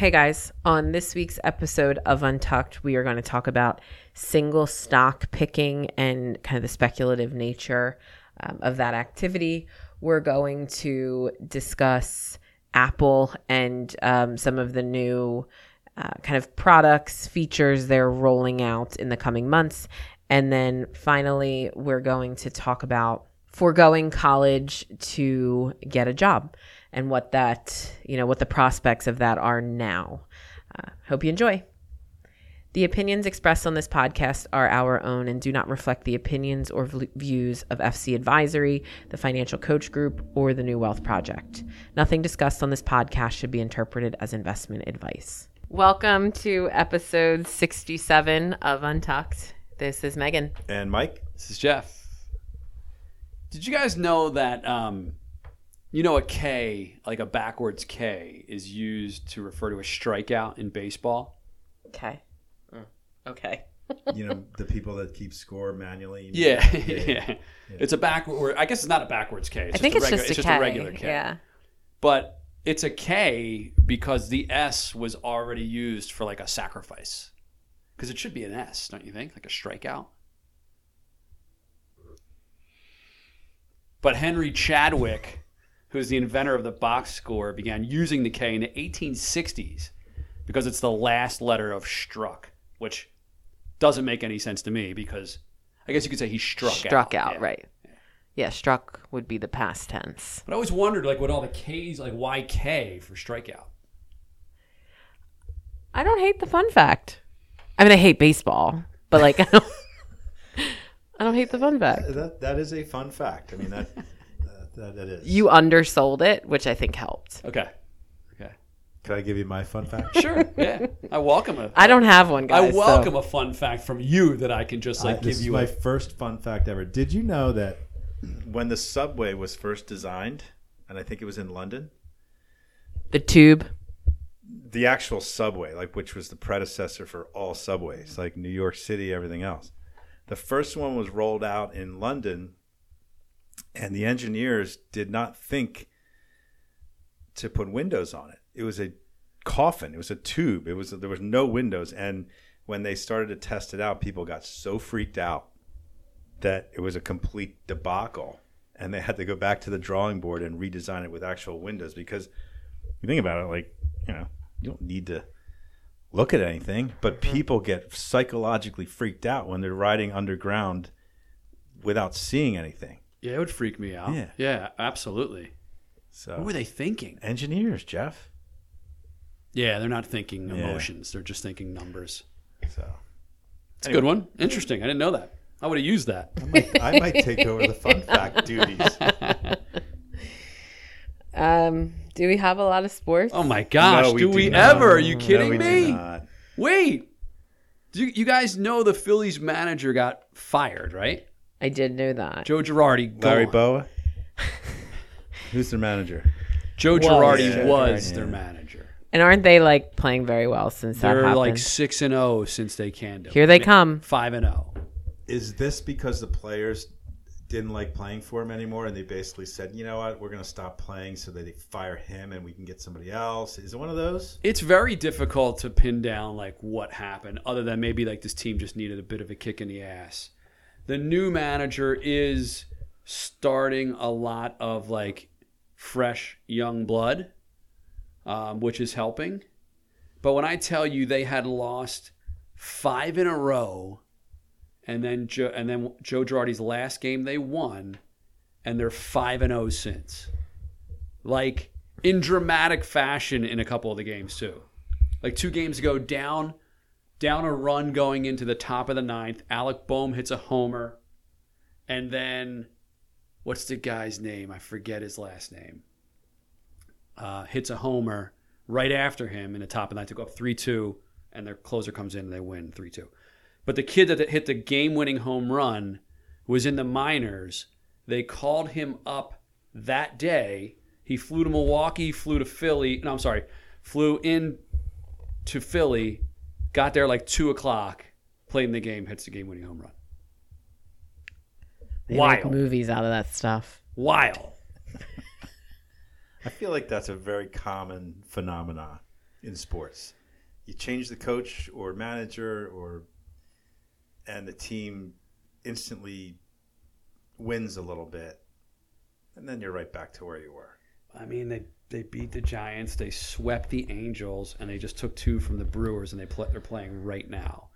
Hey guys, on this week's episode of Untucked, we are going to talk about single stock picking and kind of the speculative nature um, of that activity. We're going to discuss Apple and um, some of the new uh, kind of products, features they're rolling out in the coming months. And then finally, we're going to talk about foregoing college to get a job and what that, you know, what the prospects of that are now. Uh, hope you enjoy. The opinions expressed on this podcast are our own and do not reflect the opinions or v- views of FC Advisory, the Financial Coach Group, or the New Wealth Project. Nothing discussed on this podcast should be interpreted as investment advice. Welcome to episode 67 of Untucked. This is Megan. And Mike? This is Jeff. Did you guys know that um, you know a K, like a backwards K, is used to refer to a strikeout in baseball? Okay. Mm, Okay. You know, the people that keep score manually. Yeah, yeah. It's a backward. I guess it's not a backwards K. It's I think a it's regular, just, a, it's K. a regular K. Yeah. But it's a K because the S was already used for like a sacrifice. Because it should be an S, don't you think? Like a strikeout. But Henry Chadwick, who's the inventor of the box score, began using the K in the 1860s because it's the last letter of struck, which doesn't make any sense to me because I guess you could say he struck, Struck out, Yeah. right. Yeah, struck would be the past tense. But I always wondered, like, what all the K's, like, why K for strikeout? I don't hate the fun fact. I mean, I hate baseball, but like, I don't, I don't hate the fun fact. That, that is a fun fact. I mean, that, that, that, that is. You undersold it, which I think helped. Okay. Okay. Can I give you my fun fact? Sure. Yeah. I welcome a. I don't have one, I welcome so- a fun fact from you that I can just I- like this give is you. my A, first fun fact ever. Did you know that when the subway was first designed, and I think it was in London, the tube. the actual subway, like which was the predecessor for all subways, like New York City, everything else. The first one was rolled out in London, and the engineers did not think to put windows on it. It was a coffin. It was a tube. It was there was no windows, and when they started to test it out, people got so freaked out that it was a complete debacle, and they had to go back to the drawing board and redesign it with actual windows because you think about it, like you know, you don't need to look at anything, but mm-hmm. people get psychologically freaked out when they're riding underground without seeing anything. Yeah, it would freak me out. Yeah. Yeah. Absolutely. So What were they thinking? engineers, Jeff. Yeah, they're not thinking Yeah. emotions. They're just thinking numbers. So It's a good one. Interesting. I didn't know that. I would have used that. I might, I might take over the fun fact duties. Um, do we have a lot of sports? Oh my gosh. No, we do do we not. ever? Are you No, kidding we do me? not. Wait. Do you, you guys know the Phillies manager got fired, right? I did know that. Joe Girardi. Larry gone. Bowa. Who's their manager? Joe Was. Girardi Yeah. was Yeah. their manager. And aren't they like playing very well since that They're happened? like six and zero since they canned him. Here they come. Five and oh. zero. Is this because the players didn't like playing for him anymore, and they basically said, "You know what? We're going to stop playing so that they fire him, and we can get somebody else." Is it one of those? It's very difficult to pin down like what happened, other than maybe like this team just needed a bit of a kick in the ass. The new manager is starting a lot of like fresh young blood, um, which is helping. But when I tell you they had lost five in a row, and then Joe, and then Joe Girardi's last game they won, and they're five and zero since, like in dramatic fashion in a couple of the games too. Like two games ago, down down a run going into the top of the ninth. Alec Bohm hits a homer, and then what's the guy's name? I forget his last name. Uh, hits a homer right after him in the top of the ninth to go up three two, and their closer comes in and they win three two. But the kid that hit the game winning home run was in the minors. They called him up that day. He flew to Milwaukee, flew to Philly. No, I'm sorry, flew in to Philly, got there like two o'clock, played in the game, hits the game winning home run. They make Wild. movies out of that stuff. Wild. I feel like that's a very common phenomenon. in sports. You change the coach or manager or and the team instantly wins a little bit. And then you're right back to where you were. I mean, they they beat the Giants, they swept the Angels, and they just took two from the Brewers, and they play, they're playing right now.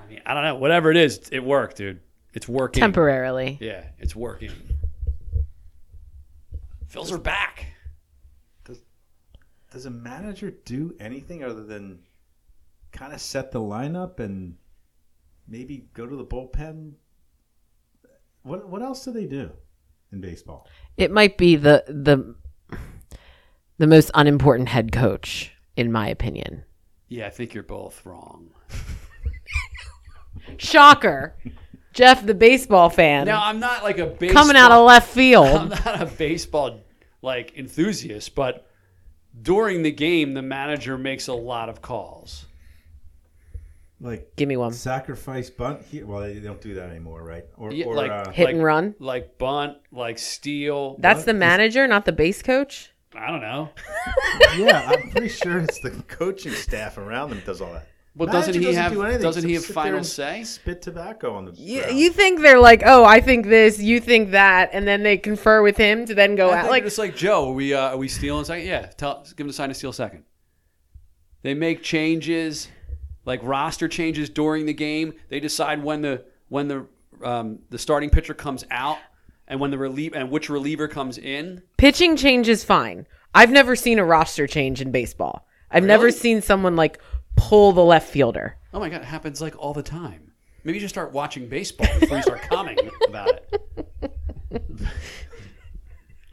I mean, I don't know. Whatever it is, it worked, dude. It's working. Temporarily. Yeah, it's working. Phils are back. Does a manager do anything other than kind of set the lineup and maybe go to the bullpen? What what else do they do in baseball? It might be the the the most unimportant head coach, in my opinion. Yeah, I think you're both wrong. Shocker. Jeff, the baseball fan, Now, I'm not like a baseball, coming out of left field. I'm not a baseball like enthusiast, but during the game, the manager makes a lot of calls. Like Give me one. sacrifice bunt here. Well, they don't do that anymore, right? Or, Yeah, or like- uh, Hit like- and run. like bunt, like steal. That's the manager, not the base coach. I don't know. yeah, I'm pretty sure it's the coaching staff around them that does all that. Well, doesn't Manager he have do anything doesn't he have except sit there final say? Spit tobacco on the. You, ground. you think they're like, oh, I think this, you think that, and then they confer with him to then go I out. think Like, it's like Joe. Are we uh, are we stealing second? Yeah, tell give him the sign to steal second. They make changes, like roster changes during the game. They decide when the when the um, the starting pitcher comes out and when the relief and which reliever comes in. pitching change is fine. I've never seen a roster change in baseball. I've never seen someone like pull the left fielder. Oh my god, it happens like all the time. Maybe you should start watching baseball before you start commenting about it.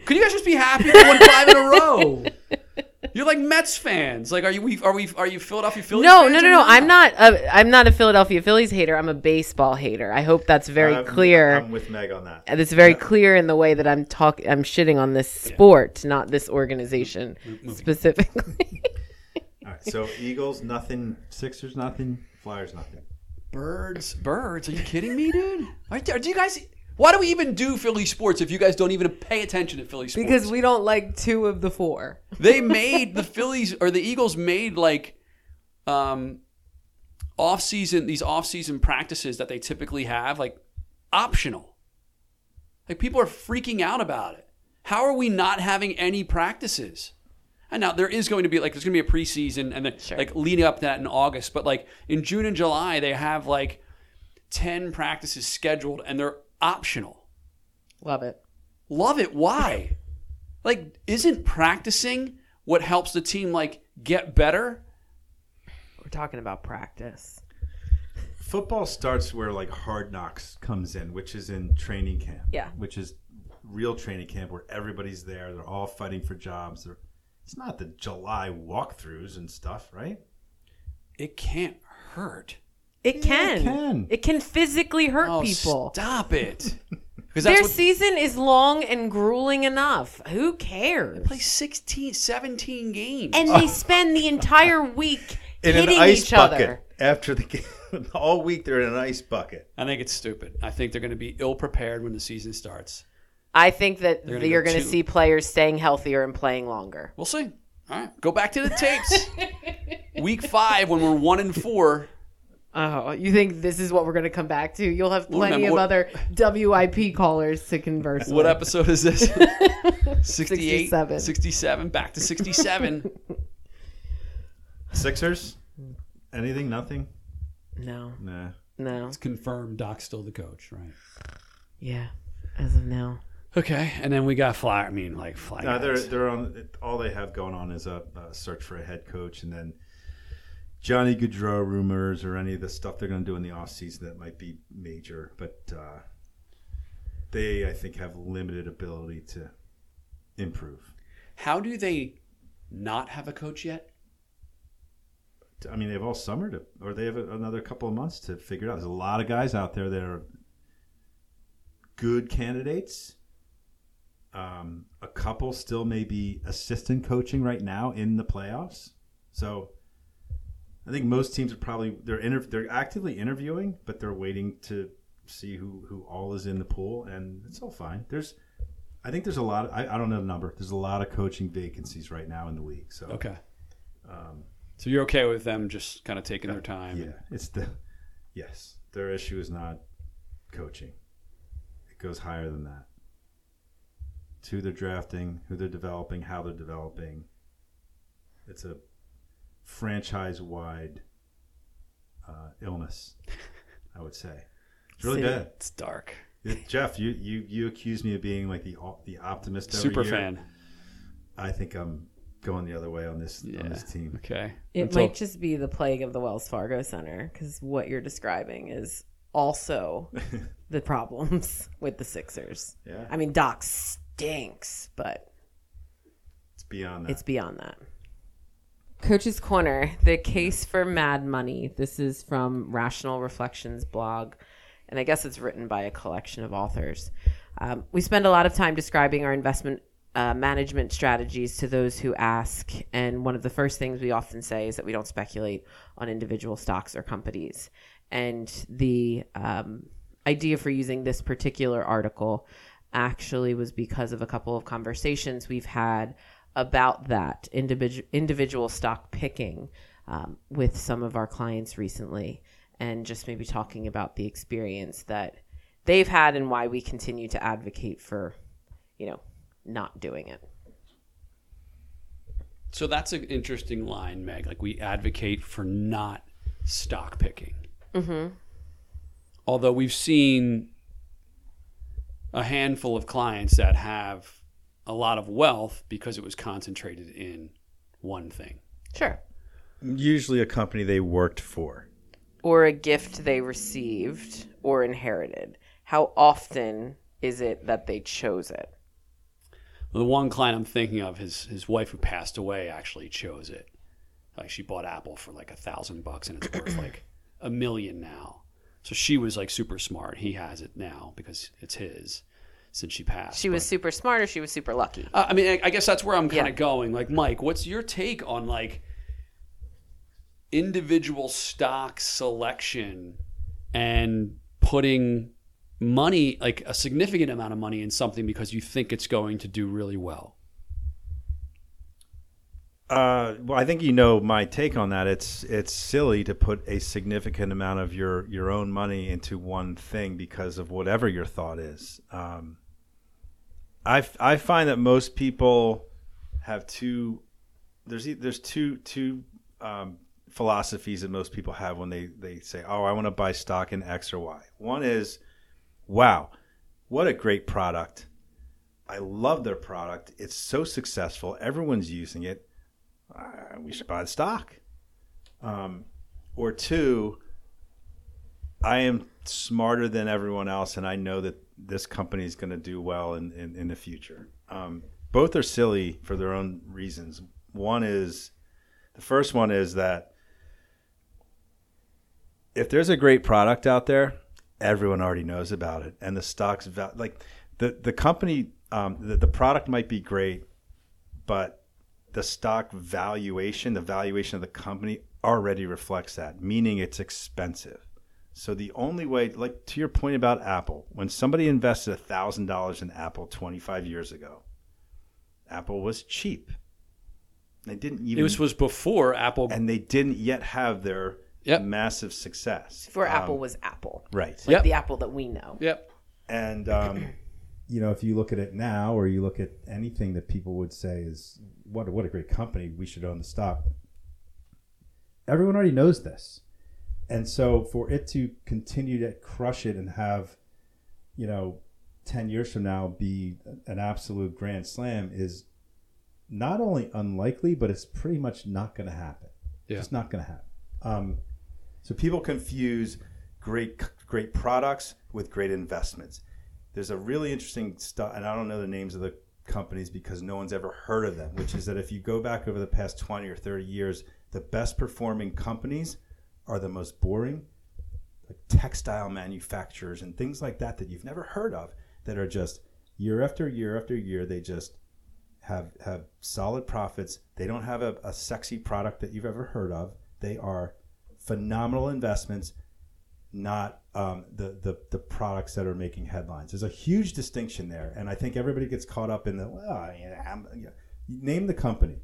Could you guys just be happy they won five in a row? You're like Mets fans. Like, are you? we- Are we? Are you Philadelphia Phillies? No, fans no, or no, no. I'm not. A, I'm not a Philadelphia Phillies hater. I'm a baseball hater. I hope that's very I'm- clear. I'm with Meg on that. And it's very clear in the way that I'm talk. I'm shitting on this sport, not this organization specifically. All right, so Eagles nothing, Sixers nothing, Flyers nothing. Birds, birds. Are you kidding me, dude? Are, do you guys? Why do we even do Philly sports if you guys don't even pay attention to Philly sports? because we don't like two of the four. they made the Phillies or the Eagles made like um off season these off season practices that they typically have like optional. Like people are freaking out about it. How are we not having any practices? And now there is going to be like there's going to be a preseason and then like leading up to that in August, but like in June and July they have like 10 practices scheduled and they're optional. Love it. Love it. Why? like, isn't practicing what helps the team like get better? We're talking about practice. Football starts where like Hard Knocks comes in, which is in training camp. Yeah. which is real training camp where everybody's there. They're all fighting for jobs. They're, it's not the July walkthroughs and stuff, right? It can't hurt. It can. it can. It can physically hurt Oh, people. stop it. Because Their what season is long and grueling enough. Who cares? They play 16, 17 games. and they spend the entire week In hitting an ice each bucket other. after the game. all week they're in an ice bucket. I think it's stupid. I think they're going to be ill prepared when the season starts. I think that gonna you're going to see players staying healthier and playing longer. We'll see. All right, go back to the tapes. Week five, when we're one and four. Oh, you think this is what we're going to come back to? You'll have Well, plenty remember of other WIP callers to converse with What with. episode is this? 68, 67. 67, back to 67. Sixers, anything? Nothing. No, Nah. no. It's confirmed Doc's still the coach, right? Yeah, as of now. Okay, and then we got Fly. I mean, like Fly. No, they're they're on. All they have going on is a, a search for a head coach, and then Johnny Gaudreau rumors or any of the stuff they're going to do in the offseason that might be major. But uh, they, I think, have limited ability to improve. How do they not have a coach yet? I mean, they have all summer to, or they have another couple of months to figure it out. There's a lot of guys out there that are good candidates. Um, a couple still may be assistant coaching right now in the playoffs. So I think most teams are probably they're inter- they're actively interviewing, but they're waiting to see who who all is in the pool, and it's all fine. There's I think there's a lot. I, I don't know the number. There's a lot of coaching vacancies right now in the league. So Okay. Um, So you're okay with them just kind of taking their time? yeah, it's the yes. Their issue is not coaching. It goes higher than that. It's who they're drafting, who they're developing, how they're developing. It's a franchise-wide uh, illness, I would say. It's really See, bad. It's dark. It- Jeff, you, you you accuse me of being like the the optimist. every Super year. fan. I think I'm going the other way on this Yeah. on this team. Okay. It Until- might just be the plague of the Wells Fargo Center because what you're describing is also the problems with the Sixers. Yeah, I mean, Doc stinks, but it's beyond that. it's beyond that. Coach's Corner, the case for Mad Money. This is from Rational Reflections blog, and I guess it's written by a collection of authors. Um, we spend a lot of time describing our investment uh, management strategies to those who ask, and one of the first things we often say is that we don't speculate on individual stocks or companies. And the um, idea for using this particular article actually was because of a couple of conversations we've had about that individual individual stock picking um, with some of our clients recently, and just maybe talking about the experience that they've had and why we continue to advocate for, you know, not doing it. So that's an interesting line, Meg. Like we advocate for not stock picking. Mm-hmm. Although we've seen a handful of clients that have a lot of wealth because it was concentrated in one thing. Sure. Usually a company they worked for. Or a gift they received or inherited. How often is it that they chose it? The one client I'm thinking of, his his wife who passed away actually chose it. Like she bought Apple for like a thousand bucks and it's worth like a million now. So she was like super smart. He has it now because it's his since she passed. She was But- super smart or she was super lucky. Uh, I mean, I, I guess that's where I'm kind Yeah. of going. Like, Mike, what's your take on like individual stock selection and putting money, like a significant amount of money, in something because you think it's going to do really well? Uh, well, I think you know my take on that. It's it's silly to put a significant amount of your your own money into one thing because of whatever your thought is. Um, I I find that most people have two. There's there's two two um, philosophies that most people have when they they say, "Oh, I want to buy stock in X or Y." One is, "Wow, what a great product." I love their product. It's so successful. Everyone's using it uh, we should buy the stock. Um, or two, I am smarter than everyone else, and I know that this company is going to do well in, in, in the future. Um, both are silly for their own reasons. One is the first one is that if there's a great product out there, everyone already knows about it, and the stock's val- like the the company, um, the, the product might be great, but the stock valuation, the valuation of the company already reflects that, meaning it's expensive. So the only way, like to your point about Apple, when somebody invested thousand dollars in Apple 25 years ago, Apple was cheap. They didn't even, It was was before Apple. and they didn't yet have their Yep. massive success. Before Um, Apple was Apple. right? Like Yep. the Apple that we know. Yep. And um, you know, if you look at it now, or you look at anything that people would say is what what a great company, we should own the stock. Everyone already knows this, and so for it to continue to crush it and have, you know, ten years from now be an absolute grand slam is not only unlikely, but it's pretty much not going to happen. Yeah. It's not going to happen. Um, so people confuse great great products with great investments. There's a really interesting stuff, and I don't know the names of the companies because no one's ever heard of them. Which is that if you go back over the past 20 or 30 years, the best performing companies are the most boring, like textile manufacturers and things like that that you've never heard of. That are just year after year after year, they just have have solid profits. They don't have a, a sexy product that you've ever heard of. They are phenomenal investments, not um, the, the the products that are making headlines. There's a huge distinction there, and I think everybody gets caught up in the well, name the company.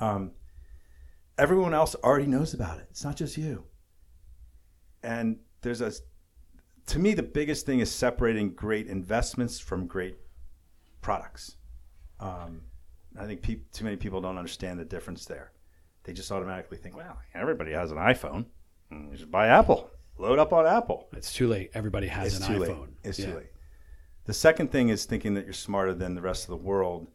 Um, everyone else already knows about it. It's not just you. And there's a, to me, the biggest thing is separating great investments from great products. Um, I think peop too many people don't understand the difference there. They just automatically think, well, everybody has an iPhone. Mm, You should buy Apple. Load up on Apple. It's too late. Everybody has It's an too iPhone. late. It's Yeah. too late. The second thing is thinking that you're smarter than the rest of the world.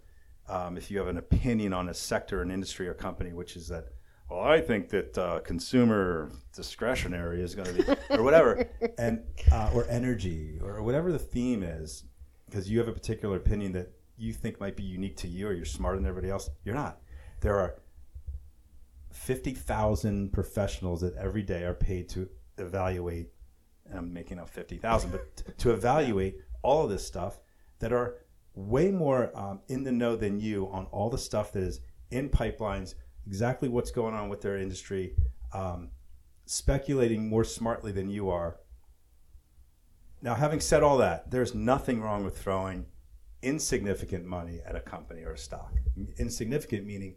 Um, if you have an opinion on a sector, an industry, or company, which is that, well, I think that uh, consumer discretionary is going to be, or whatever, and uh, or energy, or whatever the theme is, because you have a particular opinion that you think might be unique to you, or you're smarter than everybody else. You're not. There are fifty thousand professionals that every day are paid to evaluate and I'm making up 50,000, but to evaluate all of this stuff that are way more um, in the know than you on all the stuff that is in pipelines, exactly what's going on with their industry, um, speculating more smartly than you are. Now, having said all that, there's nothing wrong with throwing insignificant money at a company or a stock. Insignificant meaning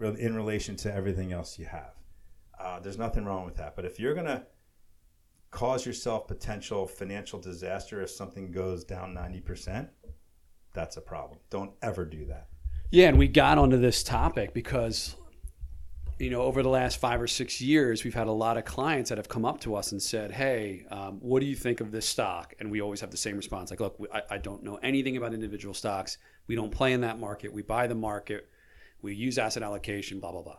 in relation to everything else you have. Uh, there's nothing wrong with that. But if you're going to cause yourself potential financial disaster if something goes down 90%, that's a problem. Don't ever do that. Yeah, and we got onto this topic because, you know, over the last five or six years, we've had a lot of clients that have come up to us and said, "Hey, um, what do you think of this stock?" And we always have the same response, like, "Look, I, I don't know anything about individual stocks. We don't play in that market. We buy the market. We use asset allocation. Blah blah blah."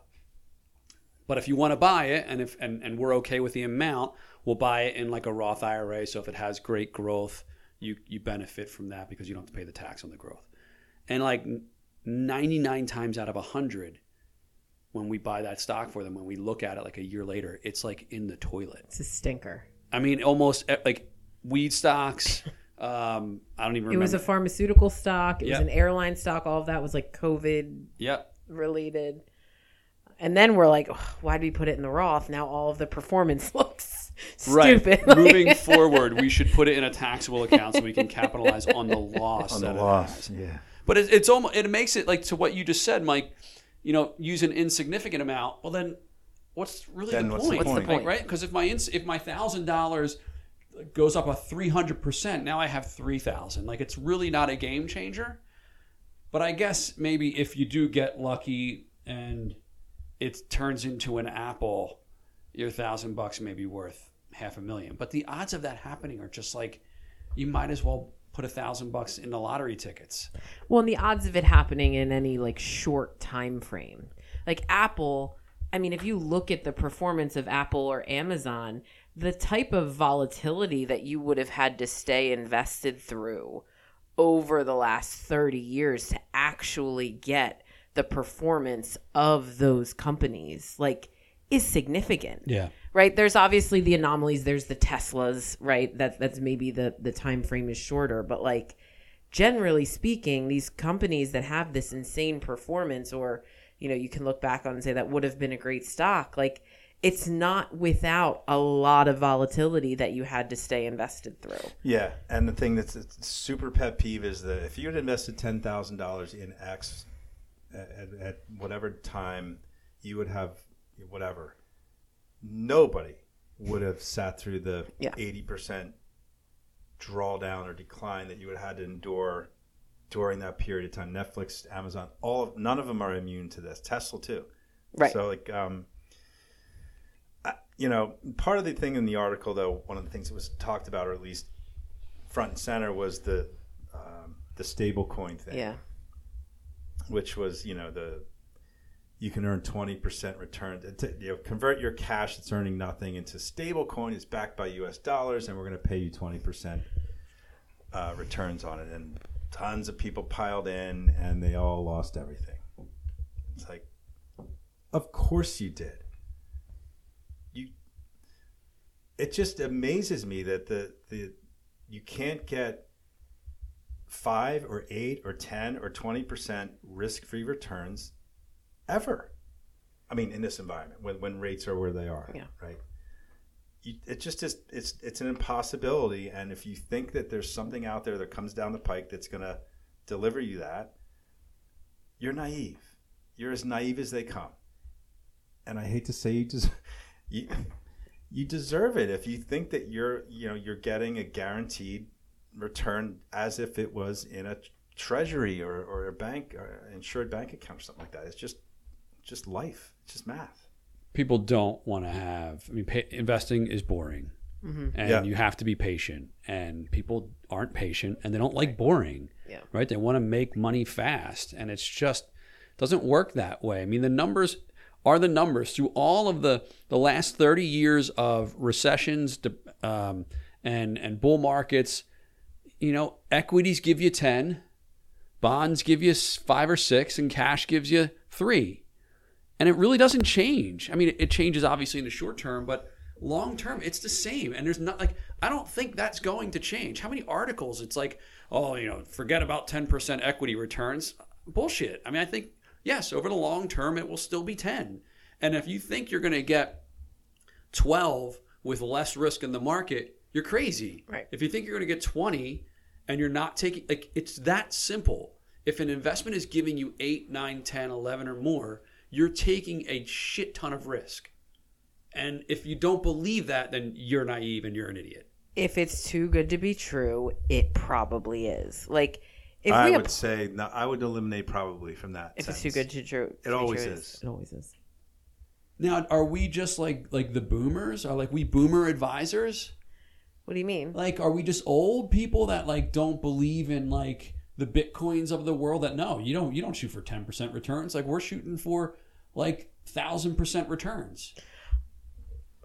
But if you want to buy it, and if and, and we're okay with the amount, we'll buy it in like a Roth IRA. So if it has great growth, you you benefit from that because you don't have to pay the tax on the growth. And like 99 times out of 100 when we buy that stock for them when we look at it like a year later it's like in the toilet It's a stinker. i mean almost eh, like weed stocks um i don't even remember. It was a pharmaceutical stock. It Yeah. was an airline stock. All of that was like COVID yeah related. And then we're like, "Ugh, why did we put it in the Roth? Now all of the performance looks right stupid. moving forward we should put it in a taxable account so we can capitalize on the loss On the loss, yeah. But it, it's almost it makes it like to what you just said, Mike. You know, use an insignificant amount. Well, then what's really Then the what's the point? What's the point? right? Because if my ins- if my thousand dollars goes up a three hundred percent, now I have three thousand. Like it's really not a game changer. But I guess maybe if you do get lucky and it turns into an apple, your thousand bucks may be worth half a million. But the odds of that happening are just like you might as well put a thousand bucks in the lottery tickets. Well, and the odds of it happening in any like short time frame, like Apple. I mean, if you look at the performance of Apple or Amazon, the type of volatility that you would have had to stay invested through over the last 30 years to actually get the performance of those companies, like, is significant Yeah. Right? There's obviously the anomalies. There's the teslas right? That that's maybe the the time frame is shorter but like generally speaking these companies that have this insane performance or you know you can look back on and say that would have been a great stock like it's not without a lot of volatility that you had to stay invested through. Yeah, and the thing that's super pet peeve is that if you had invested ten thousand dollars in X at, at whatever time, you would have whatever. Nobody would have sat through the Yeah. eighty percent drawdown or decline that you would have had to endure during that period of time. Netflix, Amazon, all of, none of them are immune to this. Tesla too. right So like, um, I, you know, part of the thing in the article, though, one of the things that was talked about, or at least front and center, was the um, the stable coin thing, yeah which was you know the you can earn twenty percent return. To, you know, convert your cash that's earning nothing into stable coin. It's backed by U.S. dollars, and we're going to pay you twenty percent uh, returns on it. And tons of people piled in, and they all lost everything. It's like, of course you did. You. It just amazes me that the the you can't get five or eight or ten or twenty percent risk free returns ever. I mean, in this environment, when when rates are where they are, Yeah. right? You, it just is. It's it's an impossibility. And if you think that there's something out there that comes down the pike that's going to deliver you that, you're naive. You're as naive as they come. and I hate to say you just you, you deserve it if you think that you're you know you're getting a guaranteed return as if it was in a treasury or, or a bank or insured bank account or something like that. It's just just life. It's just math. People don't want to have. I mean, pay, investing is boring, and Yeah. you have to be patient. And people aren't patient, and they don't like boring. Yeah. Right. They want to make money fast, and it's just doesn't work that way. I mean, the numbers are the numbers through all of the the last thirty years of recessions um, and and bull markets. You know, equities give you ten, bonds give you five or six, and cash gives you three and it really doesn't change. I mean, it changes obviously in the short term, but long term, it's the same. And there's not like I don't think that's going to change. How many articles? It's like, oh, you know, forget about ten percent equity returns. Bullshit. I mean, I think yes, over the long term, it will still be ten. And if you think you're going to get twelve with less risk in the market, you're crazy. Right. If you think you're going to get twenty and you're not taking like it's that simple. If an investment is giving you 8, 9, 10, 11 or more, you're taking a shit ton of risk. And if you don't believe that, then you're naive and you're an idiot. If it's too good to be true, it probably is. Like if I we would app- say no, I would eliminate probably from that. if it's too good sentence. to true, It be always true, is. It always is. Now, are we just like like the boomers? Are like we boomer advisors? What do you mean? Like are we just old people that like don't believe in like the bitcoins of the world that no, you don't you don't shoot for 10% returns. Like we're shooting for like 1000% returns.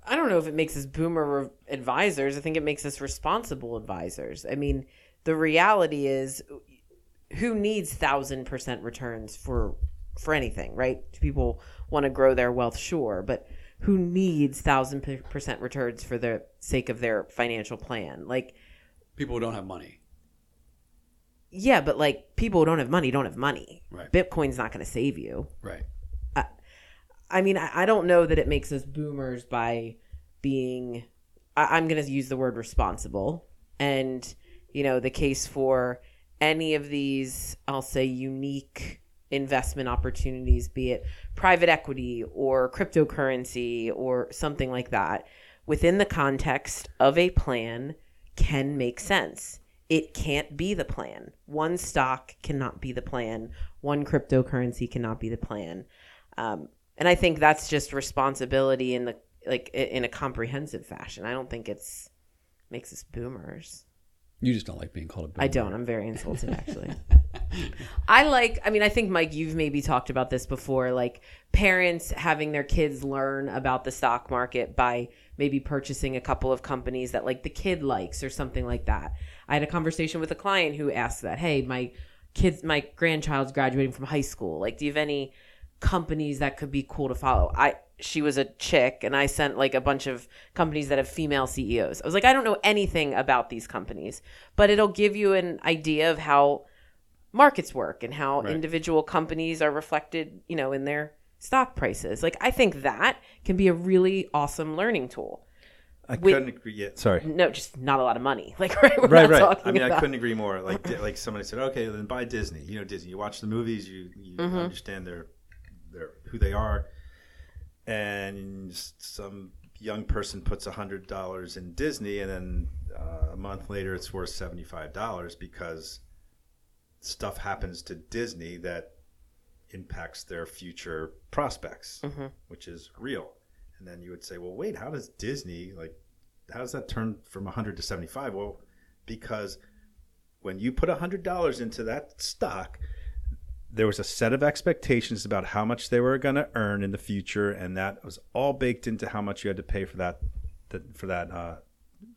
I don't know if it makes us boomer re- advisors. I think it makes us responsible advisors. I mean, the reality is, who needs thousand percent returns for for anything, right? People want to grow their wealth, sure, but who needs thousand percent returns for the sake of their financial plan? Like, People who don't have money. yeah, but like people who don't have money don't have money. Right. Bitcoin's not going to save you. Right. I mean, I, I don't know that it makes us boomers by being, I, I'm going to use the word responsible. And, you know, the case for any of these, I'll say, unique investment opportunities, be it private equity or cryptocurrency or something like that, within the context of a plan can make sense. It can't be the plan. One stock cannot be the plan. One cryptocurrency cannot be the plan. Um, and I think that's just responsibility in the like in a comprehensive fashion. I don't think it's makes us boomers. You just don't like being called a boomer. I don't. I'm very insulted actually. I like I mean I think Mike you've maybe talked about this before like parents having their kids learn about the stock market by maybe purchasing a couple of companies that like the kid likes or something like that. I had a conversation with a client who asked that, "Hey, my kids my grandchild's graduating from high school. Like do you have any companies that could be cool to follow?" I she was a chick and I sent like a bunch of companies that have female CEOs. I was like, I don't know anything about these companies, but it'll give you an idea of how markets work and how Right. individual companies are reflected, you know, in their stock prices. Like I think that can be a really awesome learning tool. I Wait- couldn't agree yet. Sorry. No, just not a lot of money. Like right, right, right. I mean, I couldn't agree more. Like, like somebody said, okay, then buy Disney. You know, Disney. You watch the movies, you, you Mm-hmm. understand their who they are, and some young person puts a hundred dollars in Disney, and then uh, a month later, it's worth seventy five dollars because stuff happens to Disney that impacts their future prospects, Mm-hmm. which is real. And then you would say, well, wait, how does Disney like? How does that turn from 100 to 75? Well, because when you put $100 into that stock, there was a set of expectations about how much they were going to earn in the future, and that was all baked into how much you had to pay for that, that for that uh,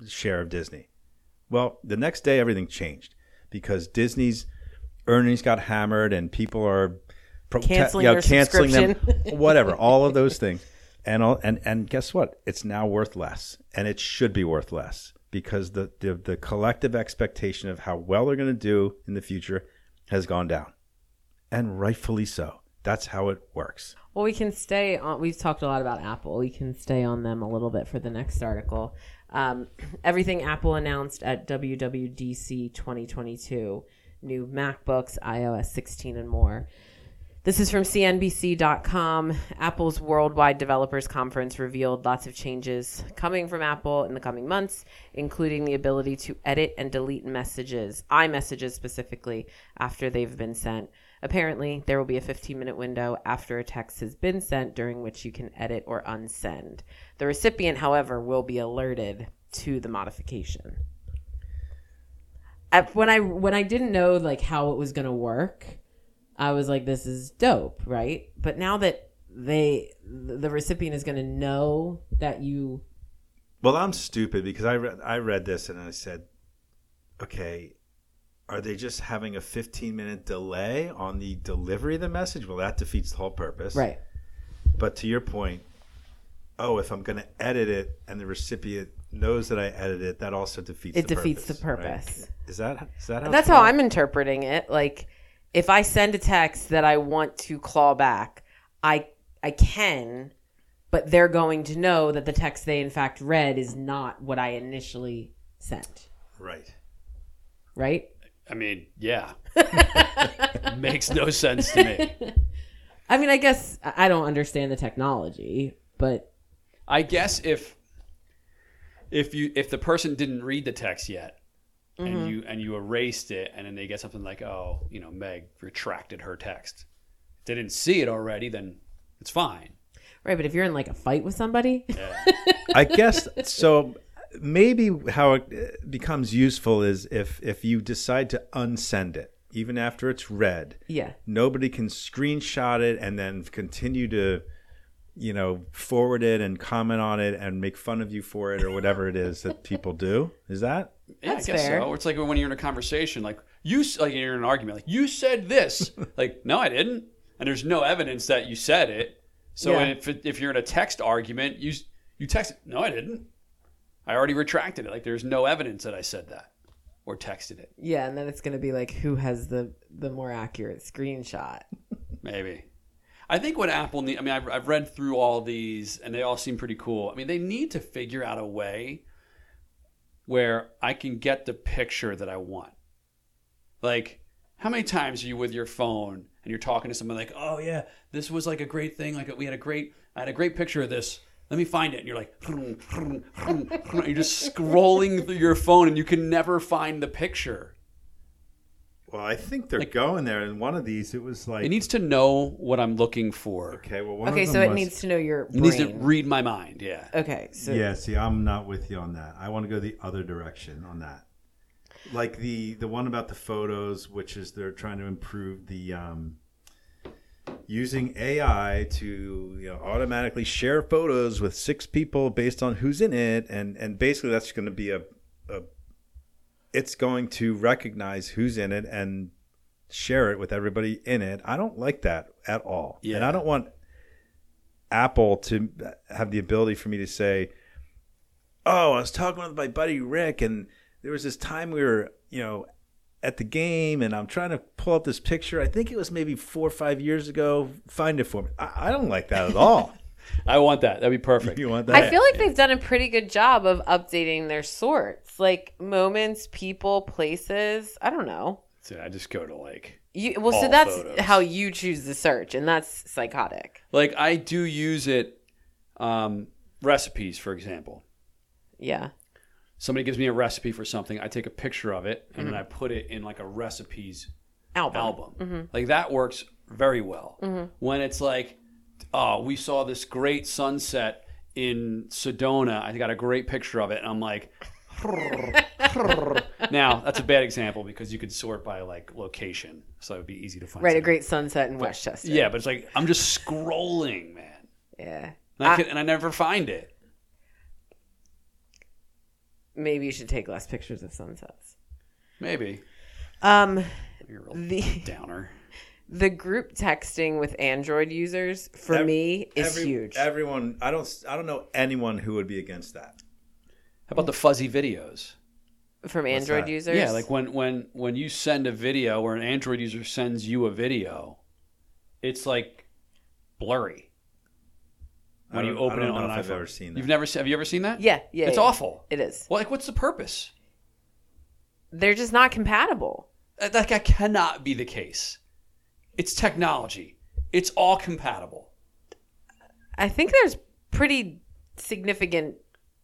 share of Disney. Well, the next day everything changed because Disney's earnings got hammered, and people are pro- Canceling yeah, their canceling them, whatever, all of those things. And all, and and guess what? It's now worth less, and it should be worth less because the the, the collective expectation of how well they're going to do in the future has gone down, and rightfully so. That's how it works. Well, we can stay on. We've talked a lot about Apple. We can stay on them a little bit for the next article. Um, everything Apple announced at WWDC 2022 new MacBooks, iOS 16, and more. This is from CNBC.com. Apple's Worldwide Developers Conference revealed lots of changes coming from Apple in the coming months, including the ability to edit and delete messages, iMessages specifically, after they've been sent. Apparently, there will be a 15 minute window after a text has been sent during which you can edit or unsend. The recipient, however, will be alerted to the modification. At, when I when I didn't know like how it was going to work, I was like, this is dope, right? But now that they, the recipient is going to know that you. Well, I'm stupid because I read I read this and I said, okay, are they just having a 15 minute delay on the delivery of the message? Well, that defeats the whole purpose. Right. But to your point, oh, if I'm going to edit it and the recipient knows that I edited it, that also defeats It the defeats purpose, the right? purpose. Is that is that how That's how? I'm interpreting it. Like, if I send a text that I want to claw back, I I can, but they're going to know that the text they in fact read is not what I initially sent. right? Right? I mean, yeah. Makes no sense to me. I mean, I guess I I don't understand the technology, but I guess if if you if the person didn't read the text yet and mm-hmm. you and you erased it and then they get something like, oh, you know, Meg retracted her text. If they didn't see it already, then it's fine. right. But if you're in like a fight with somebody, I guess so. Maybe how it uh, becomes useful is if if you decide to unsend it, even after it's read. yeah, nobody can screenshot it and then continue to you know forward it and comment on it and make fun of you for it or whatever it is that people do is that Yeah, That's I guess fair. so. Or it's like when you're in a conversation, like you like you're in an argument, like you said this, like no, I didn't, and there's no evidence that you said it. So Yeah. if if you're in a text argument, you you text, no, I didn't. I already retracted it. Like there's no evidence that I said that or texted it. yeah, and then it's gonna be like who has the the more accurate screenshot. Maybe. I think what Apple need. I mean, I've, I've read through all these, and they all seem pretty cool. I mean, they need to figure out a way where I can get the picture that I want. Like, how many times are you with your phone and you're talking to someone like, "Oh yeah, this was like a great thing. Like we had a great, I had a great picture of this. Let me find it." And you're like, you're just scrolling through your phone, and you can never find the picture. well i think they're going there in one of these it was like It needs to know what I'm looking for. okay well one Okay, of so them it was- needs to know your It needs to read my mind. Yeah. okay, so yeah see i'm not with you on that i want to go the other direction on that like the the one about the photos which is they're trying to improve the um using ai to you know automatically share photos with six people based on who's in it and and basically that's going to be a, a it's going to recognize who's in it and share it with everybody in it i don't like that at all yeah. and i don't want apple to have the ability for me to say oh, I was talking with my buddy Rick, and there was this time we were, you know, at the game, and I'm trying to pull up this picture. I think it was maybe four or five years ago. Find it for me. I, I don't like that at all. I want that. That'd be perfect. you want that? I feel like they've done a pretty good job of updating their sorts, like moments, people, places. I don't know. So I just go to like, You well, so that's photos. how you choose the search, and that's psychotic. like I do use it. Um, recipes, for example. Yeah, Somebody gives me a recipe for something. I take a picture of it and then mm-hmm. I put it in like a recipes album. album. Mm-hmm. Like that works very well. Mm-hmm. When it's like, oh, we saw this great sunset in Sedona. I got a great picture of it, and I'm like. now that's a bad example because you could sort by like location, so it would be easy to find. Right, a great sunset in Westchester. Yeah, but it's like I'm just scrolling, man, yeah. and I, I- can, and I never find it. Maybe you should take less pictures of sunsets. Maybe Um, you're a real the downer. the group texting with Android users for Ev- me is Every- huge. Everyone, I don't, I don't know anyone who would be against that. How about the fuzzy videos? from Android that? users. Yeah, like when when when you send a video or an Android user sends you a video, it's like blurry when you open I it don't on know an if iPhone. I've ever seen that. You've never seen? Have you ever seen that? yeah, yeah, it's yeah. awful. It is. Well, like, what's the purpose? They're just not compatible. That, that cannot be the case. It's technology. it's all compatible. I think there's pretty significant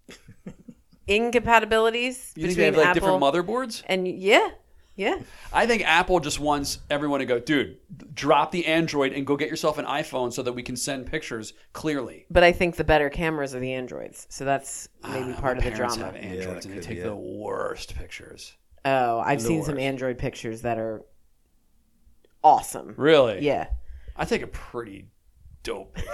incompatibilities You think between they have like Apple different motherboards? and yeah, yeah. I think Apple just wants everyone to go, dude, drop the Android and go get yourself an iPhone so that we can send pictures clearly. But I think the better cameras are the Androids, so that's maybe Ah, part my of the parents drama. Have Androids that and they could take be the it. worst pictures. Oh, I've The seen some. Android pictures that are awesome. Really? Yeah. I take a pretty dope.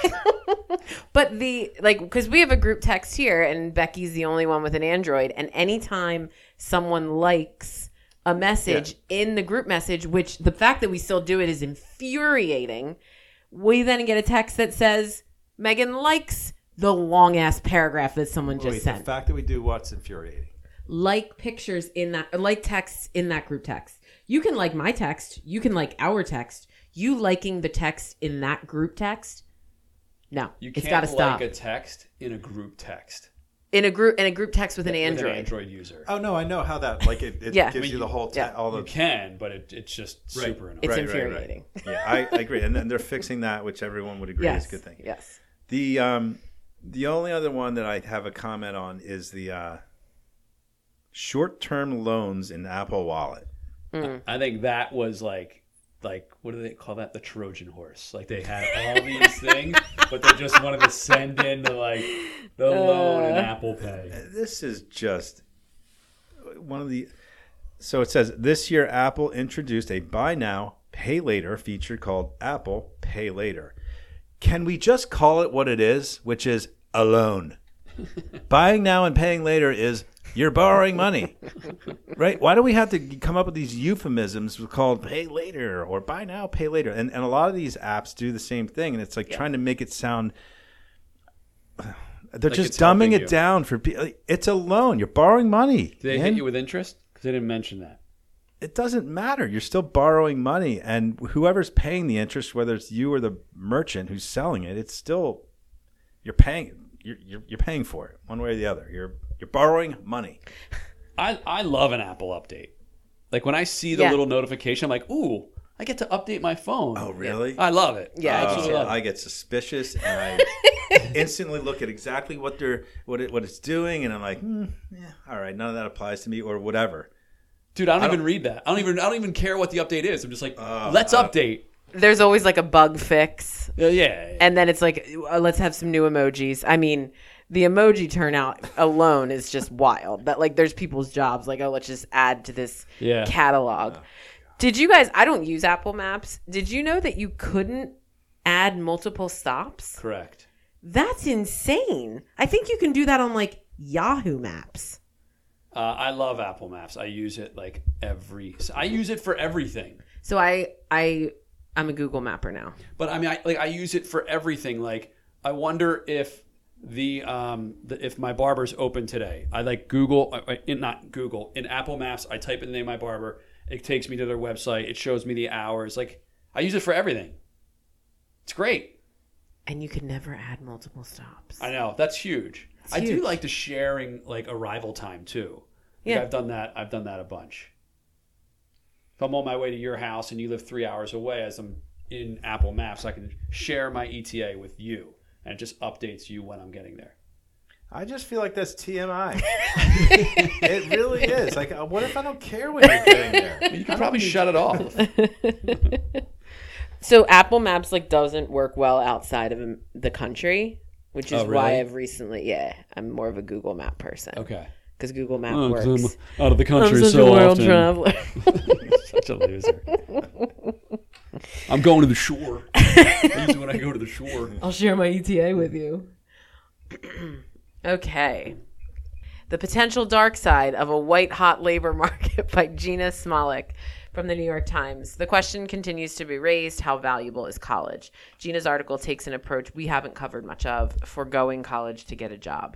But the like because we have a group text here and Becky's the only one with an Android and anytime someone likes a message in the group message, which the fact that we still do it is infuriating, we then get a text that says Megan likes the long ass paragraph that someone just Wait, the fact that we do what's infuriating. like pictures in that like texts in that group text. You can like my text, you can like our text. You liking the text in that group text? No, You it's can't it's got to stop like a text in a group text. In a group in a group text with an with Android. an Android user. Oh no, I know how that like it, it Yeah. gives you the whole te- Yeah. all You the can, but it, it's just Right. super annoying. It's Right, right, right. infuriating. Yeah, I, I agree, and then they're fixing that, which everyone would agree Yes, is a good thing. yes. The um, the only other one that I have a comment on is the uh, short-term loans in Apple Wallet. I think that was like, like what do they call that? The Trojan horse. Like they had all these things, but they just wanted to send in the like the uh. loan and Apple Pay. This is just one of the. So it says this year Apple introduced a buy now, pay later feature called Apple Pay Later. Can we just call it what it is, which is a loan? Buying now and paying later is you're borrowing money, right? Why do we have to come up with these euphemisms called pay later or buy now, pay later? And, and a lot of these apps do the same thing. And it's like trying to make it sound they're Like just dumbing it you. down for people. It's a loan. You're borrowing money. Did they man. hit you with interest? Because they didn't mention that. it doesn't matter. You're still borrowing money, and whoever's paying the interest, whether it's you or the merchant who's selling it, it's still you're paying. You're, you're, you're paying for it one way or the other. You're you're borrowing money. I I love an Apple update. Like when I see the Yeah. little notification, I'm like, ooh, I get to update my phone. Oh, really? I love it. Yeah, I I absolutely love it. I get suspicious, and I instantly look at exactly what they're what it, what it's doing, and I'm like, hmm, yeah, all right, none of that applies to me, or whatever. Dude, I don't, I don't- even read that. I don't even I don't even care what the update is. I'm just like, Uh, let's uh, update. There's always like a bug fix, Uh, yeah. and then it's like, uh, let's have some new emojis. I mean, the emoji turnout alone is just wild. That like, there's people's jobs. Like, oh, let's just add to this Yeah. catalog. Did you guys? I don't use Apple Maps. Did you know that you couldn't add multiple stops? Correct. That's insane. I think you can do that on like Yahoo Maps. Uh, I love Apple Maps. I use it like every. I use it for everything. So I I I'm a Google Mapper now. But I mean, I like I use it for everything. Like I wonder if the um the, if my barber's open today. I like Google uh, uh, in not Google in Apple Maps. I type in the name of my barber. It takes me to their website. It shows me the hours. Like I use it for everything. It's great. And you can never add multiple stops. I know that's huge. I do like the sharing like arrival time too. Like, Yeah. I've done that. I've done that a bunch. If I'm on my way to your house and you live three hours away, as I'm in Apple Maps, I can share my ETA with you, and it just updates you when I'm getting there. I just feel like that's TMI. it really is. Like, uh, what if I don't care when you're getting there? You can probably shut it off. So Apple Maps like doesn't work well outside of um, the country, which is Oh, why? I've recently yeah I'm more of a Google Map person Okay. because Google Map Oh, 'cause I'm works. out of the I'm country such so a world often. traveler. Such a loser. I'm going to the shore. I when I go to the shore. I'll share my ETA with you. okay. The potential dark side of a white hot labor market by Gina Smialek from the New York Times. The question continues to be raised how valuable is college? Gina's article takes an approach we haven't covered much of foregoing college to get a job.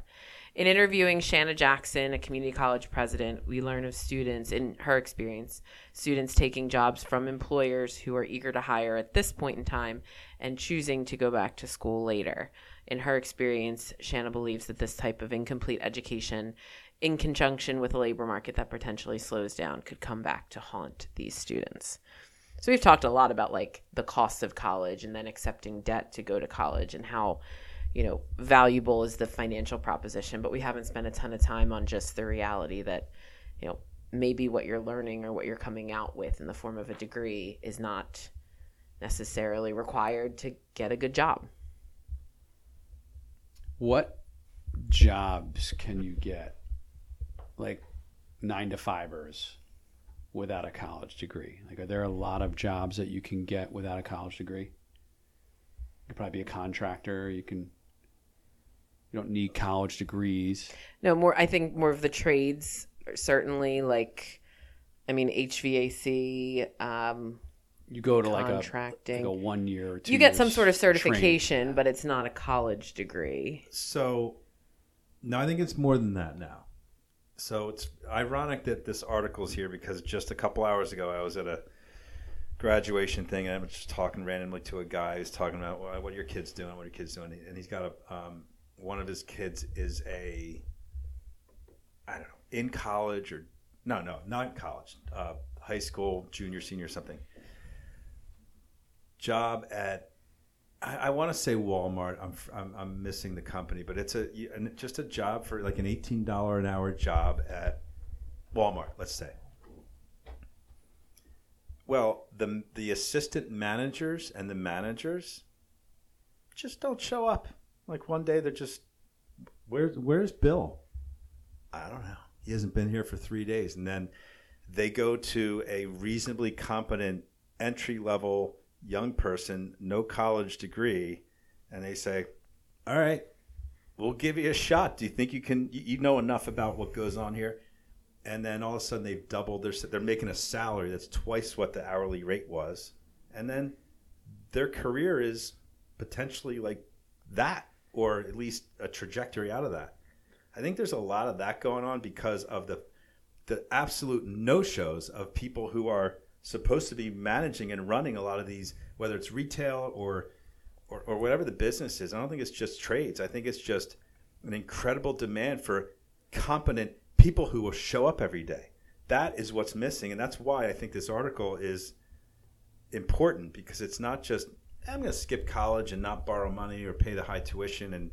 In interviewing Shanna Jackson, a community college president, we learn of students, in her experience, students taking jobs from employers who are eager to hire at this point in time and choosing to go back to school later. In her experience, Shanna believes that this type of incomplete education, in conjunction with a labor market that potentially slows down, could come back to haunt these students. So we've talked a lot about like the cost of college and then accepting debt to go to college and how, you know, valuable is the financial proposition, but we haven't spent a ton of time on just the reality that, you know, maybe what you're learning or what you're coming out with in the form of a degree is not necessarily required to get a good job. What jobs can you get, like nine to fivers, without a college degree? Like, are there a lot of jobs that you can get without a college degree? You could probably be a contractor. You can. You don't need college degrees. No, more. I think more of the trades certainly like, I mean, HVAC. Um, You go to like a, Contracting. like a one year or two. you get some sort of training. certification, but it's not a college degree. So, no, I think it's more than that now. So it's ironic that this article's here because just a couple hours ago I was at a graduation thing and I was just talking randomly to a guy who's talking about "Well, what are your kids doing? What are your kids doing? And he's got a um, one of his kids is a I don't know in college or no no not in college uh, high school junior senior something job at I, I want to say Walmart. I'm, I'm I'm missing the company, but it's a just a job for like an eighteen dollar an hour job at Walmart. Let's say. Well, the the assistant managers and the managers just don't show up. Like one day they're just Where's Where's Bill? I don't know. He hasn't been here for three days, and then they go to a reasonably competent entry level young person, no college degree, and they say, "All right, we'll give you a shot. Do you think you can? You you know enough about what goes on here?" And then all of a sudden they've doubled their. They're making a salary that's twice what the hourly rate was, and then their career is potentially like that, or at least a trajectory out of that. I think there's a lot of that going on because of the the absolute no shows of people who are supposed to be managing and running a lot of these, whether it's retail or, or or whatever the business is. I don't think it's just trades. I think it's just an incredible demand for competent people who will show up every day. That is what's missing, and that's why I think this article is important because it's not just I'm going to skip college and not borrow money or pay the high tuition and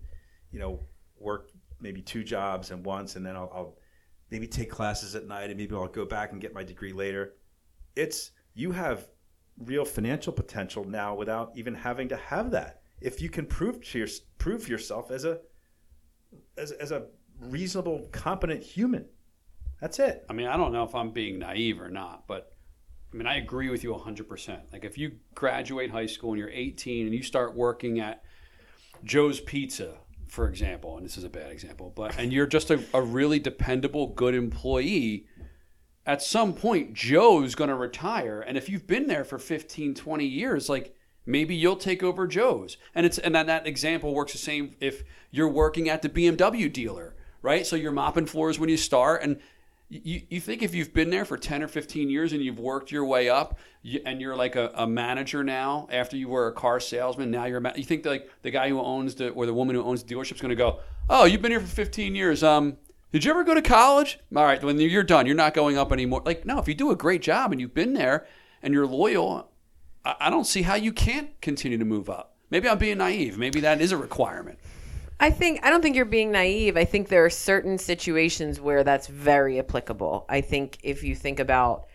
you know work maybe two jobs and once and then I'll, I'll maybe take classes at night and maybe I'll go back and get my degree later. It's you have real financial potential now without even having to have that. If you can prove to your, prove yourself as a as, as a reasonable, competent human, that's it. I mean, I don't know if I'm being naive or not, but I mean, I agree with you 100%. Like, if you graduate high school and you're 18 and you start working at Joe's Pizza, for example, and this is a bad example, but and you're just a, a really dependable, good employee, at some point, Joe's going to retire. And if you've been there for 15, 20 years, like, maybe you'll take over Joe's. And it's and that, that example works the same if you're working at the BMW dealer, right? So you're mopping floors when you start and you, you think if you've been there for 10 or 15 years and you've worked your way up you, and you're like a, a manager now after you were a car salesman now you're a ma- you think like the guy who owns the or the woman who owns the dealership is going to go oh you've been here for 15 years um did you ever go to college? All right when you're done you're not going up anymore. Like no if you do a great job and you've been there and you're loyal I, I don't see how you can't continue to move up. Maybe i'm being naive. Maybe that is a requirement I think I don't think you're being naive. I think there are certain situations where that's very applicable. I think if you think about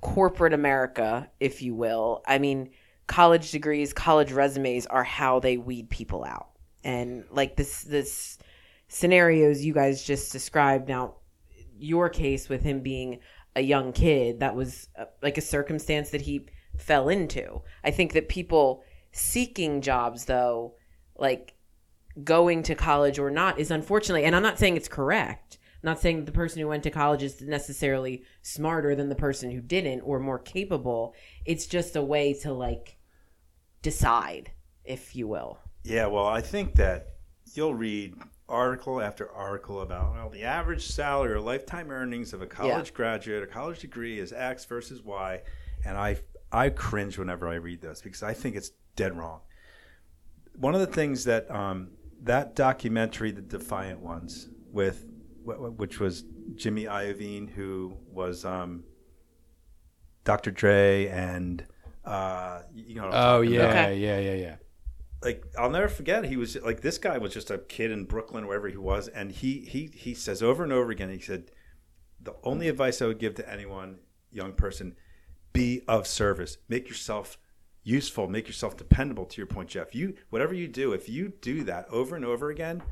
corporate America, if you will, I mean, college degrees, college resumes are how they weed people out. And like this this scenarios you guys just described now your case with him being a young kid, that was uh, like a circumstance that he fell into. I think that people seeking jobs though, like going to college or not is unfortunately and i'm not saying it's correct. I'm not saying the person who went to college is necessarily smarter than the person who didn't or more capable. It's just a way to like decide if you will. Yeah, well, I think that you'll read article after article about well, the average salary or lifetime earnings of a college graduate, a college degree is X versus Y, and I I cringe whenever I read those because I think it's dead wrong. One of the things that um, that documentary, The Defiant Ones, with wh- wh- which was Jimmy Iovine, who was um, Dr. Dre and Uh, you know. What I'm Oh yeah, about. Okay. yeah, yeah, yeah. like I'll never forget. He was like this guy was just a kid in Brooklyn, wherever he was, and he he he says over and over again. He said, "The only advice I would give to anyone, young person, be of service. Make yourself useful. Make yourself dependable." To your point, Jeff, you whatever you do, if you do that over and over again,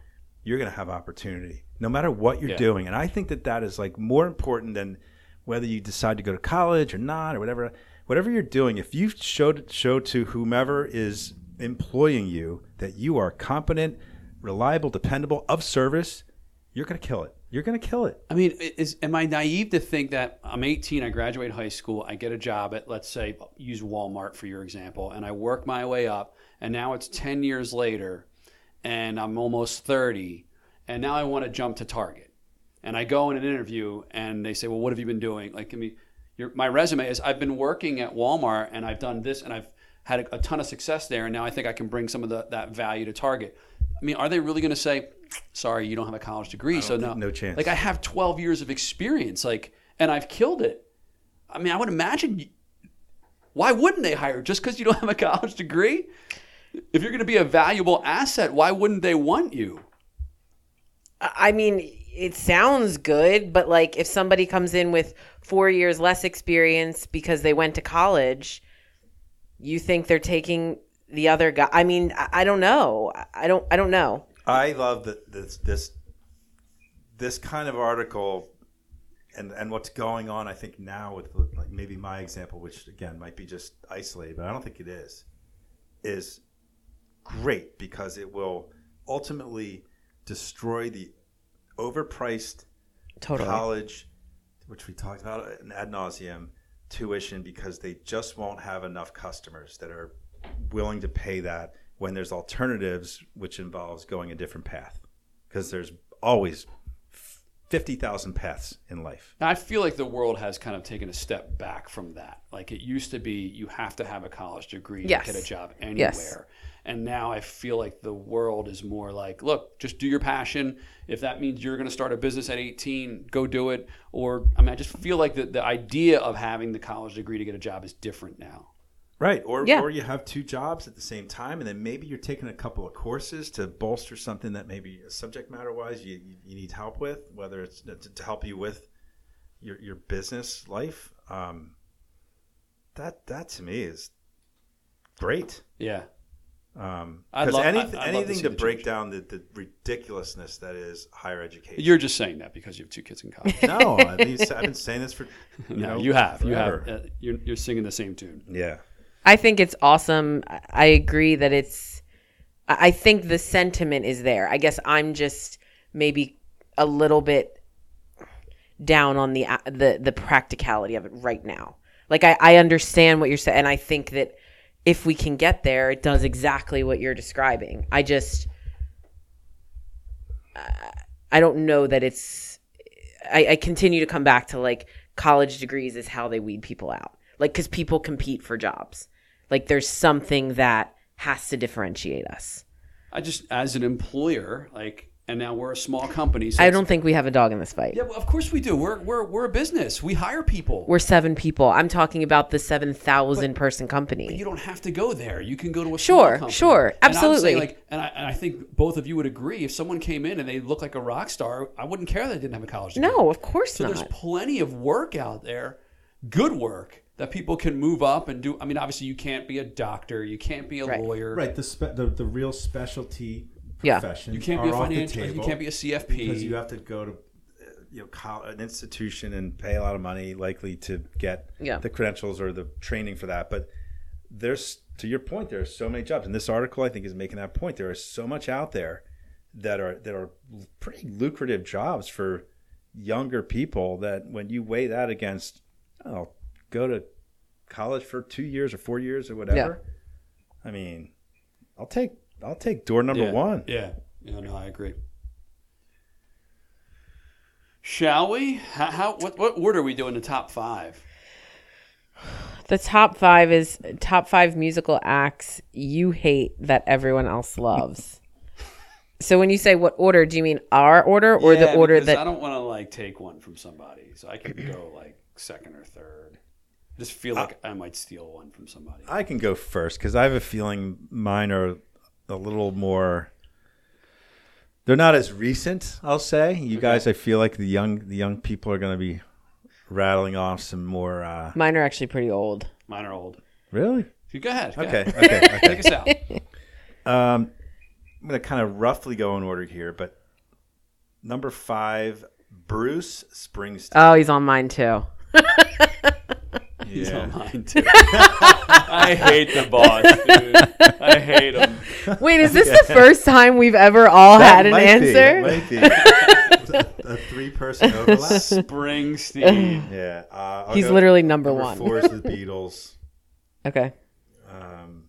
you're going to have opportunity, no matter what you're Yeah. doing. And I think that that is like more important than whether you decide to go to college or not or whatever whatever you're doing if you show show to whomever is employing you that you are competent reliable dependable of service you're going to kill it you're to kill it I mean, is am I naive to think that I'm 18, I graduate high school, I get a job at let's say use Walmart for your example, and I work my way up, and now it's 10 years later, and I'm almost 30, and now I want to jump to Target, and I go in an interview, and they say, well, what have you been doing? Like, I mean, your, my resume is I've been working at Walmart, and I've done this, and I've had a, a ton of success there, and now I think I can bring some of the, that value to Target. I mean, are they really going to say, sorry, you don't have a college degree, so no, think- no chance. Like I have 12 years of experience, like, and I've killed it. I mean, I would imagine. Why wouldn't they hire just because you don't have a college degree? If you're going to be a valuable asset, why wouldn't they want you? I mean, it sounds good, but like if somebody comes in with four years less experience because they went to college, you think they're taking the other guy. I mean, I, I don't know. I don't. I don't know. I love that this this this kind of article and and what's going on i think now with like maybe my example which again might be just isolated but i don't think it is is great because it will ultimately destroy the overpriced Totally. college, which we talked about ad nauseum, tuition because they just won't have enough customers that are willing to pay that when there's alternatives, which involves going a different path. Because there's always 50,000 paths in life. Now, I feel like the world has kind of taken a step back from that. Like it used to be, you have to have a college degree Yes. to get a job anywhere. Yes. And now I feel like the world is more like, look, just do your passion. If that means you're going to start a business at 18, go do it. Or, I mean, I just feel like the, the idea of having the college degree to get a job is different now. Right. Or, Yeah. or you have two jobs at the same time, and then maybe you're taking a couple of courses to bolster something that maybe subject matter wise you, you, you need help with, whether it's to, to help you with your, your business life. Um, that, that to me is great. Yeah. Um, I'd 'cause love- any, I'd- I'd love to anything to break change. down the, the ridiculousness that is higher education. You're just saying that because you have two kids in college. no, I've been, saying this for you no, know, you have. you have uh, you're, you're singing the same tune. Yeah. I think it's awesome. I- agree that it's. I I think the sentiment is there. I guess I'm just maybe a little bit down on the the the practicality of it right now. Like I, I understand what you're saying, and I think that if we can get there, it does exactly what you're describing. I just, uh, I don't know that it's. I, I continue to come back to like college degrees is how they weed people out. Like because people compete for jobs. Like there's something that has to differentiate us. I just, as an employer, like, and now we're a small company. So I don't think we have a dog in this fight. Yeah, well, of course we do. We're we're we're a business. We hire people. We're seven people. I'm talking about the seven thousand person company. you don't have to go there. You can go to a Sure, small company. sure, And absolutely. like, and I, and I think both of you would agree. If someone came in and they look like a rock star, I wouldn't care that they didn't have a college degree. no, of course So there's plenty of work out there, good work that people can move up and do. I mean, obviously, you can't be a doctor, you can't be a Right. lawyer, Right, the, spe- the the real specialty Yeah. professions You can't be a are off the financial. You can't be a CFP. because you have to go to you know an institution and pay a lot of money likely to get Yeah. the credentials or the training for that but there's to your point there are so many jobs and this article i think is making that point there is so much out there that are that are pretty lucrative jobs for younger people that when you weigh that against oh go to college for two years or four years or whatever i mean i'll take i'll take door number yeah. one Yeah. Yeah. No, I agree. Shall we? How, how what what order are we doing the top five? The top five is top five musical acts you hate that everyone else loves. so when you say what order, do you mean our order or the order that? I don't want to like take one from somebody, so I can go like second or third. I just feel like I might steal one from somebody. I can go first because I have a feeling mine are a little more. They're not as recent, I'll say. You guys, I feel like the young the young people are going to be rattling off some more. Uh, Mine are actually pretty old. Mine are old. really? You go ahead. Go Okay. ahead. Okay. Okay. Take us out. Um, I'm going to kind of roughly go in order here, but number five, Bruce Springsteen. Oh, he's on mine too. He's yeah. on mine too. I hate the boss, dude. I hate him. Wait, is this the first time we've ever all had an might be, answer? that might be. a three person overlap. Springsteen. Yeah. Uh, I'll He's go- literally number number one. Four is the Beatles. Okay. Um,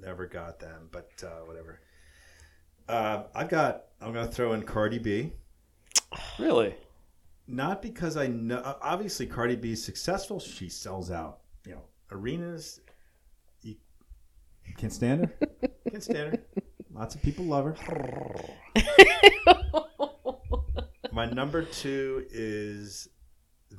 never got them, but uh, whatever. Uh, I've got. I'm going to throw in Cardi B. Really? Not because I know. Obviously, Cardi B is successful. She sells out. You know, arenas. You can't stand her. can't stand her. Lots of people love her. My number two is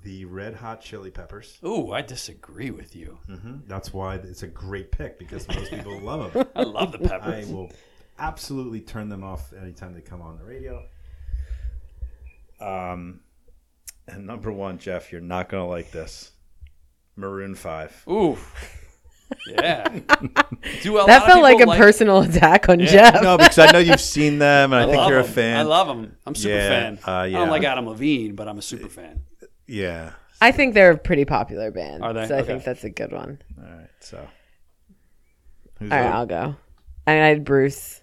the Red Hot Chili Peppers. Ooh, I disagree with you. hmm That's why it's a great pick because most people love them. I love the peppers. I will absolutely turn them off anytime they come on the radio. Um, and number one, Jeff, you're not gonna like this. Maroon Five. Ooh. Yeah. Do a lot That felt like a people personal attack on Jeff. No, because I know you've seen them, and I, think you're a fan. I love them. I'm a super Yeah, fan. uh, I don't like Adam Levine, but I'm a super fan. yeah. I think they're a pretty popular band. Are they? So I think that's a good one. All right. So. Who's All right, up? I'll go. I I had Bruce.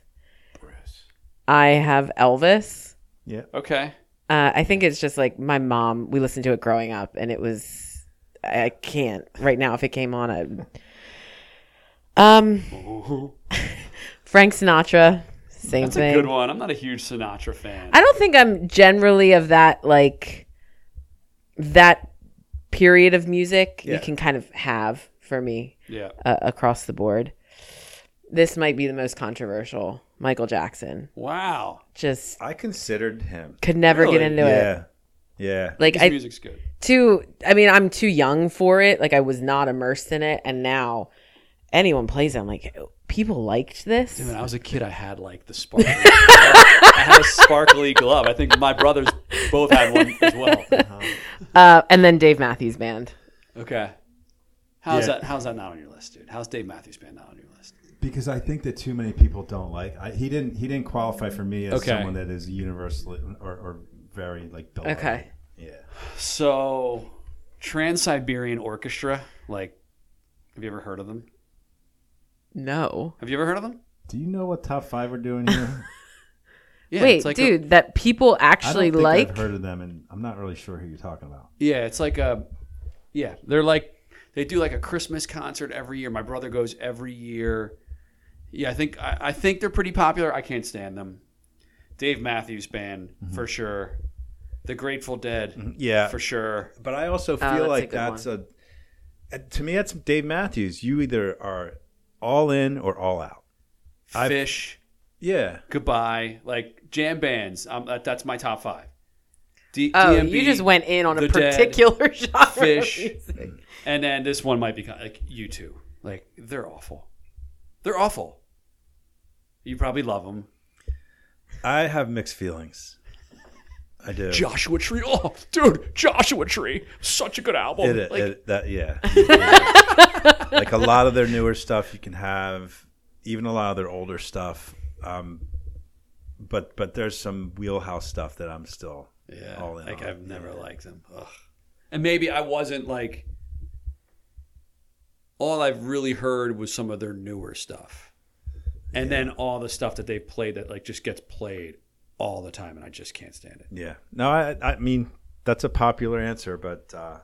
Bruce. I have Elvis. Yeah. Okay. Uh, I think it's just like my mom. We listened to it growing up, and it was. I can't right now. If it came on, I. Um, Frank Sinatra, same That's thing. a good one. I'm not a huge Sinatra fan. I don't think I'm generally of that like that period of music. Yeah. You can kind of have for me yeah. uh, across the board. This might be the most controversial. Michael Jackson Wow. just I considered him. could never get Really? into it. Yeah. Yeah. Like His I music's good. too. I mean, I'm too young for it. Like I was not immersed in it, and now anyone plays it. I'm like, people liked this. Dude, when I was a kid, I had like the sparkly. glove. I had a sparkly glove. I think my brothers both had one as well. Uh, and then Dave Matthews Band. Okay. How's Yeah. that? How's that not on your list, dude? How's Dave Matthews Band not on your list? Because I think that too many people don't like. I, he didn't. He didn't qualify for me as Okay. someone that is universally or, or very like. beloved. Okay. Yeah. So, Trans Siberian Orchestra. Like, have you ever heard of them? No. Have you ever heard of them? Do you know what top five we're doing here? Yeah, Wait, it's like a- dude, that people I actually don't think like. I've heard of them, and I'm not really sure who you're talking about. Yeah, it's like a yeah, they're like they do like a Christmas concert every year. My brother goes every year. Yeah, I think I, I think they're pretty popular. I can't stand them. Dave Matthews Band for sure. The Grateful Dead Yeah, for sure. but I also feel that's a like good that's a. uh, To me, that's Dave Matthews. You either are all in or all out. I've- Phish, Yeah. Goodbye, like jam bands. Um, that, that's my top five. D- Oh, DMB, you just went in on a The Dead, particular genre. Phish. and then this one might be like you two. Like they're awful. They're awful. You probably love them. I have mixed feelings. I do. Joshua Tree. Oh, dude, Joshua Tree. Such a good album. It, Like, it, that yeah. like a lot of their newer stuff you can have, even a lot of their older stuff. Um, but but there's some wheelhouse stuff that I'm still yeah, all in like on. I've never liked them. Ugh. And maybe I wasn't like. All I've really heard was some of their newer stuff, and then all the stuff that they played that like just gets played all the time, and I just can't stand it. yeah. No, I I mean that's a popular answer, but uh,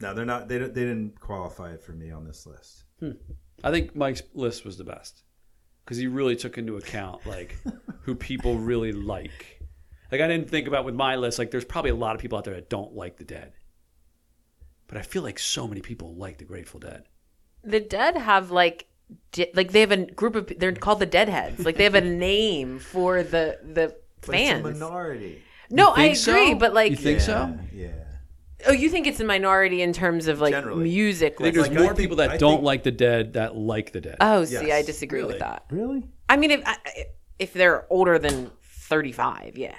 no, they're not. They don't- they didn't qualify it for me on this list. I think Mike's list was the best because he really took into account like who people really like. Like I didn't think about with my list. Like there's probably a lot of people out there that don't like the Dead, but I feel like so many people like the Grateful Dead. The Dead have like, di- like they have a group of. They're called the Deadheads. Like they have a name for the the fans. minority. No, I agree, so? but like You think so? Yeah. Oh, you think it's a minority in terms of like Generally. music? I think there's Like, more I think- people that I don't think- like the dead that like the dead. Oh, see, I disagree Really? with that. Really? I mean, if if they're older than thirty-five, yeah.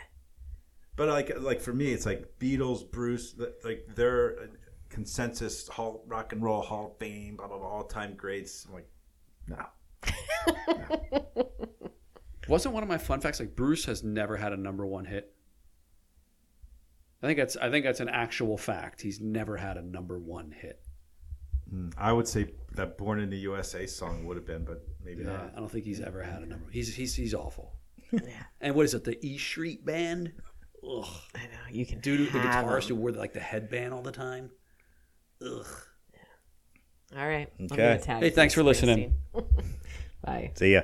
But like like for me, it's like Beatles, Bruce, like they're uh, consensus hall rock and roll hall of fame, blah blah blah, all time greats. I'm like, no. Wasn't one of my fun facts like Bruce has never had a number one hit? I think that's I think that's an actual fact. He's never had a number one hit. Hmm. I would say that "Born in the USA" song would have been, but maybe Yeah, not. I don't think he's ever had a number. He's he's he's awful. Yeah, And what is it? The E Street Band? Ugh. I know. You can Dude, the have guitarist who them. wore like the headband all the time. Ugh. All right. I'm Okay. gonna tag Hey, thanks for listening. Bye. See ya.